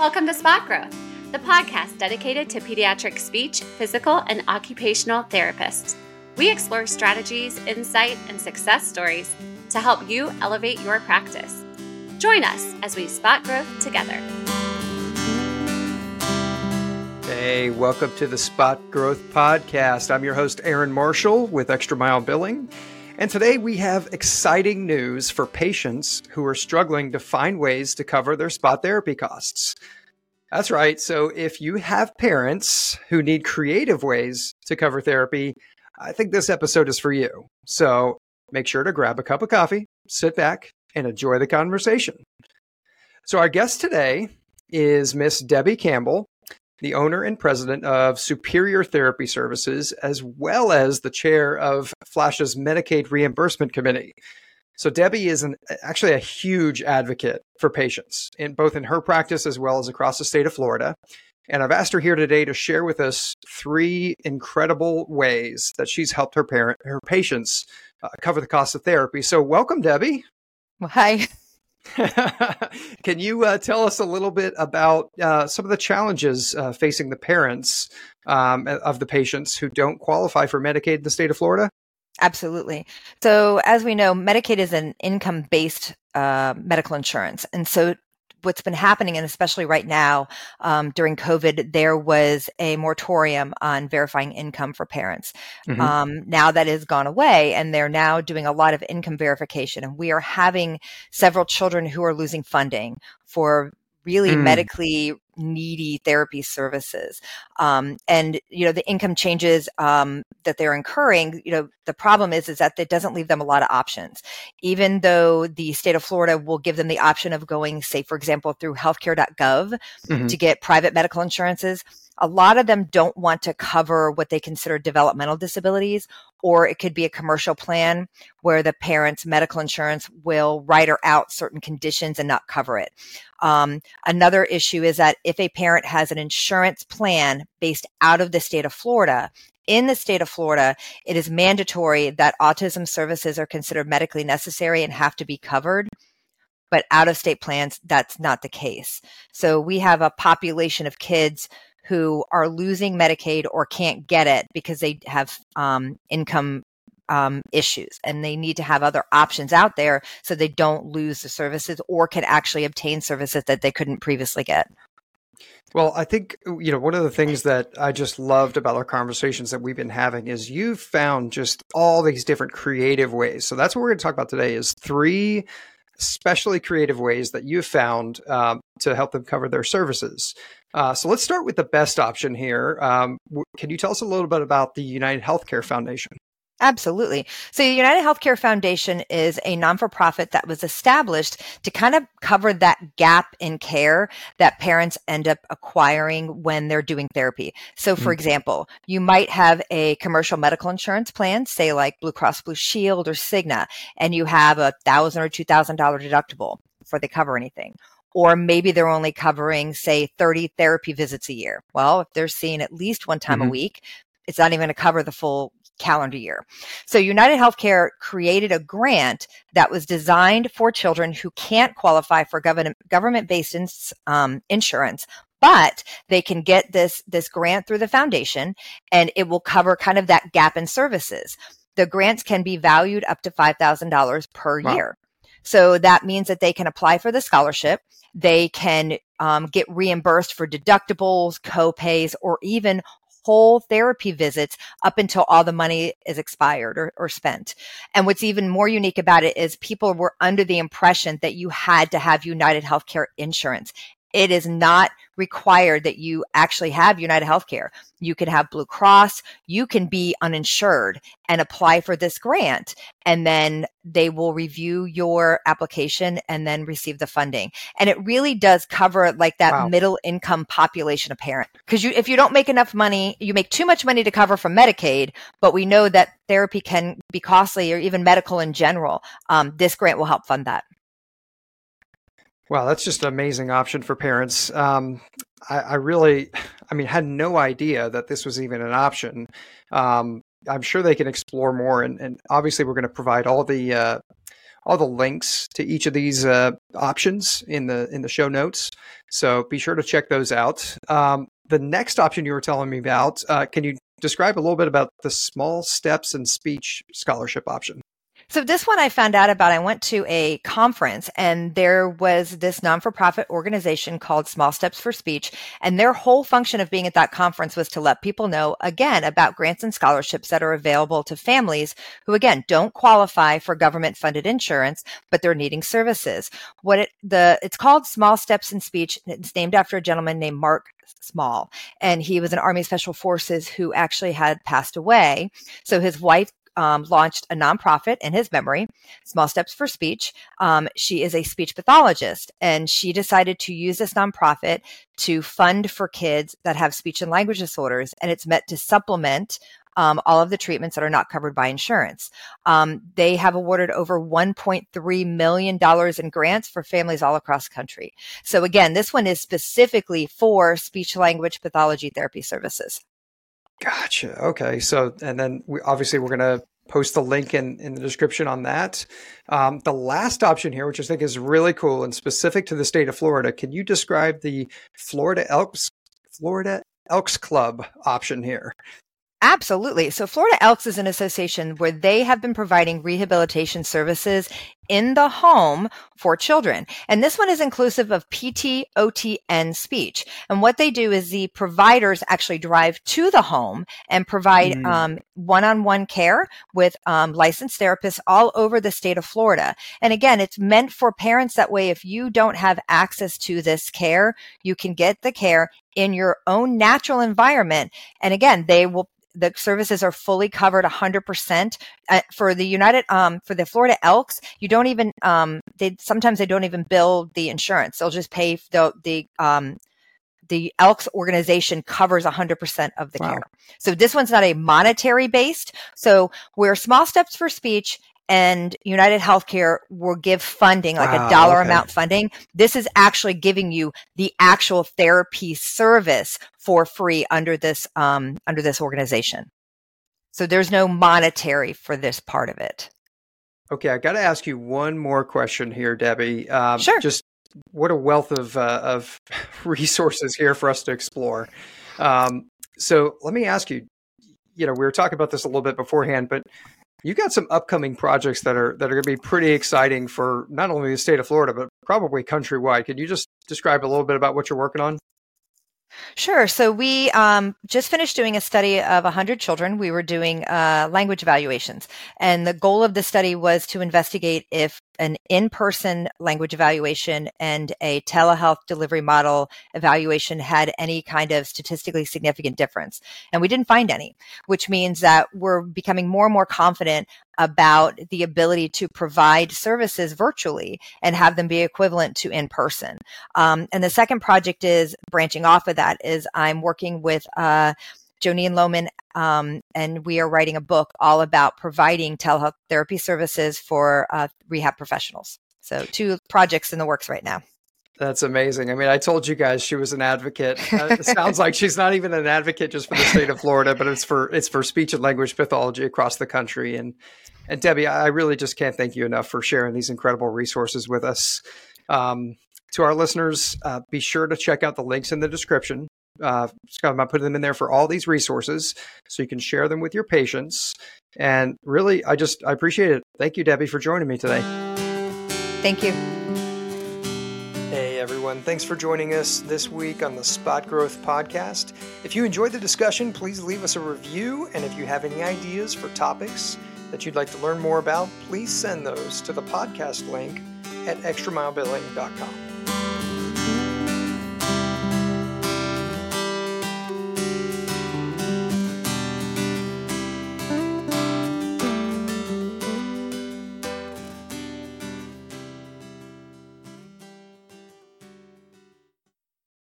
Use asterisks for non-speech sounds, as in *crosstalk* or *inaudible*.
Welcome to Spot Growth, the podcast dedicated to pediatric speech, physical, and occupational therapists. We explore strategies, insight, and success stories to help you elevate your practice. Join us as we spot growth together. Hey, welcome to the Spot Growth Podcast. I'm your host, Aaron Marshall with Extra Mile Billing. And today we have exciting news for patients who are struggling to find ways to cover their spot therapy costs. That's right. So if you have parents who need creative ways to cover therapy, I think this episode is for you. So make sure to grab a cup of coffee, sit back, and enjoy the conversation. So our guest today is Miss Debbie Campbell the owner and president of Superior Therapy Services, as well as the chair of FLASHA's Medicaid Reimbursement Committee. So Debbie is an, actually a huge advocate for patients, in both in her practice as well as across the state of Florida. And I've asked her here today to share with us three incredible ways that she's helped her parent, her patients, uh, cover the cost of therapy. So welcome, Debbie. Well, hi. *laughs* *laughs* Can you uh, tell us a little bit about uh, some of the challenges uh, facing the parents um, of the patients who don't qualify for Medicaid in the state of Florida? Absolutely. So, as we know, Medicaid is an income based uh, medical insurance. And so, what's been happening, and especially right now um, during COVID, there was a moratorium on verifying income for parents. Mm-hmm. Um, now that has gone away, and they're now doing a lot of income verification. And we are having several children who are losing funding for really mm. medically needy therapy services. Um, and, you know, the income changes um, that they're incurring, you know, the problem is, is that it doesn't leave them a lot of options. Even though the state of Florida will give them the option of going, say, for example, through healthcare.gov mm-hmm. to get private medical insurances, a lot of them don't want to cover what they consider developmental disabilities, or it could be a commercial plan where the parent's medical insurance will write out certain conditions and not cover it. Um, another issue is that if a parent has an insurance plan based out of the state of Florida, in the state of Florida, it is mandatory that autism services are considered medically necessary and have to be covered. But out of state plans, that's not the case. So we have a population of kids who are losing Medicaid or can't get it because they have um, income um, issues and they need to have other options out there so they don't lose the services or can actually obtain services that they couldn't previously get. Well, I think, you know, one of the things that I just loved about our conversations that we've been having is you've found just all these different creative ways. So that's what we're going to talk about today is three especially creative ways that you've found um, to help them cover their services. Uh, so let's start with the best option here. Um, w- can you tell us a little bit about the United Healthcare Foundation? Absolutely. So the United Healthcare Foundation is a non for profit that was established to kind of cover that gap in care that parents end up acquiring when they're doing therapy. So, for mm-hmm. example, you might have a commercial medical insurance plan, say like Blue Cross Blue Shield or Cigna, and you have a thousand or two thousand dollar deductible before they cover anything or maybe they're only covering say 30 therapy visits a year well if they're seeing at least one time mm-hmm. a week it's not even going to cover the full calendar year. So United Healthcare created a grant that was designed for children who can't qualify for government government based um, insurance. But they can get this this grant through the foundation, and it will cover kind of that gap in services. The grants can be valued up to five thousand dollars per wow. year. So that means that they can apply for the scholarship. They can um, get reimbursed for deductibles, co-pays, or even whole therapy visits up until all the money is expired or, or spent. And what's even more unique about it is people were under the impression that you had to have United Healthcare insurance. It is not required that you actually have United Healthcare. You can have Blue Cross, you can be uninsured and apply for this grant. And then they will review your application and then receive the funding. And it really does cover like that wow. middle income population of parent. Because you, if you don't make enough money, you make too much money to cover from Medicaid, but we know that therapy can be costly or even medical in general. Um, this grant will help fund that. Wow, that's just an amazing option for parents. Um, I, I, really, I mean, had no idea that this was even an option. Um, I'm sure they can explore more, and, and obviously, we're going to provide all the uh, all the links to each of these uh, options in the in the show notes. So be sure to check those out. Um, the next option you were telling me about, uh, can you describe a little bit about the Small Steps in Speech scholarship option? So this one I found out about. I went to a conference and there was this non-for-profit organization called Small Steps for Speech. And their whole function of being at that conference was to let people know again about grants and scholarships that are available to families who again don't qualify for government funded insurance, but they're needing services. What it, the, it's called Small Steps in Speech. It's named after a gentleman named Mark Small. And he was an Army Special Forces who actually had passed away. So his wife um, launched a nonprofit in his memory, Small Steps for Speech. Um, she is a speech pathologist, and she decided to use this nonprofit to fund for kids that have speech and language disorders. And it's meant to supplement um, all of the treatments that are not covered by insurance. Um, they have awarded over $1.3 million in grants for families all across the country. So again, this one is specifically for speech language pathology therapy services. Gotcha. Okay. So, and then we obviously we're going to post the link in, in the description on that. Um, the last option here, which I think is really cool and specific to the state of Florida, can you describe the Florida Elks Florida Elks Club option here? Absolutely. So Florida Elks is an association where they have been providing rehabilitation services in the home for children. And this one is inclusive of PT, OT, and speech. And what they do is the providers actually drive to the home and provide mm. um, one-on-one care with um, licensed therapists all over the state of Florida. And again, it's meant for parents that way. If you don't have access to this care, you can get the care in your own natural environment. And again, they will the services are fully covered 100% uh, for the united um, for the florida elks you don't even um, they sometimes they don't even bill the insurance they'll just pay the the um, the elks organization covers 100% of the wow. care so this one's not a monetary based so we're small steps for speech and United Healthcare will give funding, like wow, a dollar okay. amount funding. This is actually giving you the actual therapy service for free under this um, under this organization. So there's no monetary for this part of it. Okay, I got to ask you one more question here, Debbie. Um, sure. Just what a wealth of uh, of *laughs* resources here for us to explore. Um, so let me ask you. You know, we were talking about this a little bit beforehand, but you got some upcoming projects that are that are going to be pretty exciting for not only the state of Florida but probably countrywide. Could you just describe a little bit about what you're working on? Sure. So we um, just finished doing a study of 100 children. We were doing uh, language evaluations. And the goal of the study was to investigate if an in-person language evaluation and a telehealth delivery model evaluation had any kind of statistically significant difference. And we didn't find any, which means that we're becoming more and more confident about the ability to provide services virtually and have them be equivalent to in person. Um, and the second project is branching off of that is I'm working with uh, Jonine Lohman, um, and we are writing a book all about providing telehealth therapy services for uh, rehab professionals. So, two projects in the works right now. That's amazing. I mean, I told you guys she was an advocate. Uh, it sounds like she's not even an advocate just for the state of Florida, but it's for it's for speech and language pathology across the country. And and Debbie, I really just can't thank you enough for sharing these incredible resources with us. Um, to our listeners, uh, be sure to check out the links in the description uh, Scott, I'm putting them in there for all these resources so you can share them with your patients. And really, I just I appreciate it. Thank you, Debbie, for joining me today. Thank you. Hey everyone, thanks for joining us this week on the Spot Growth Podcast. If you enjoyed the discussion, please leave us a review. And if you have any ideas for topics that you'd like to learn more about, please send those to the podcast link at extramilebilling.com.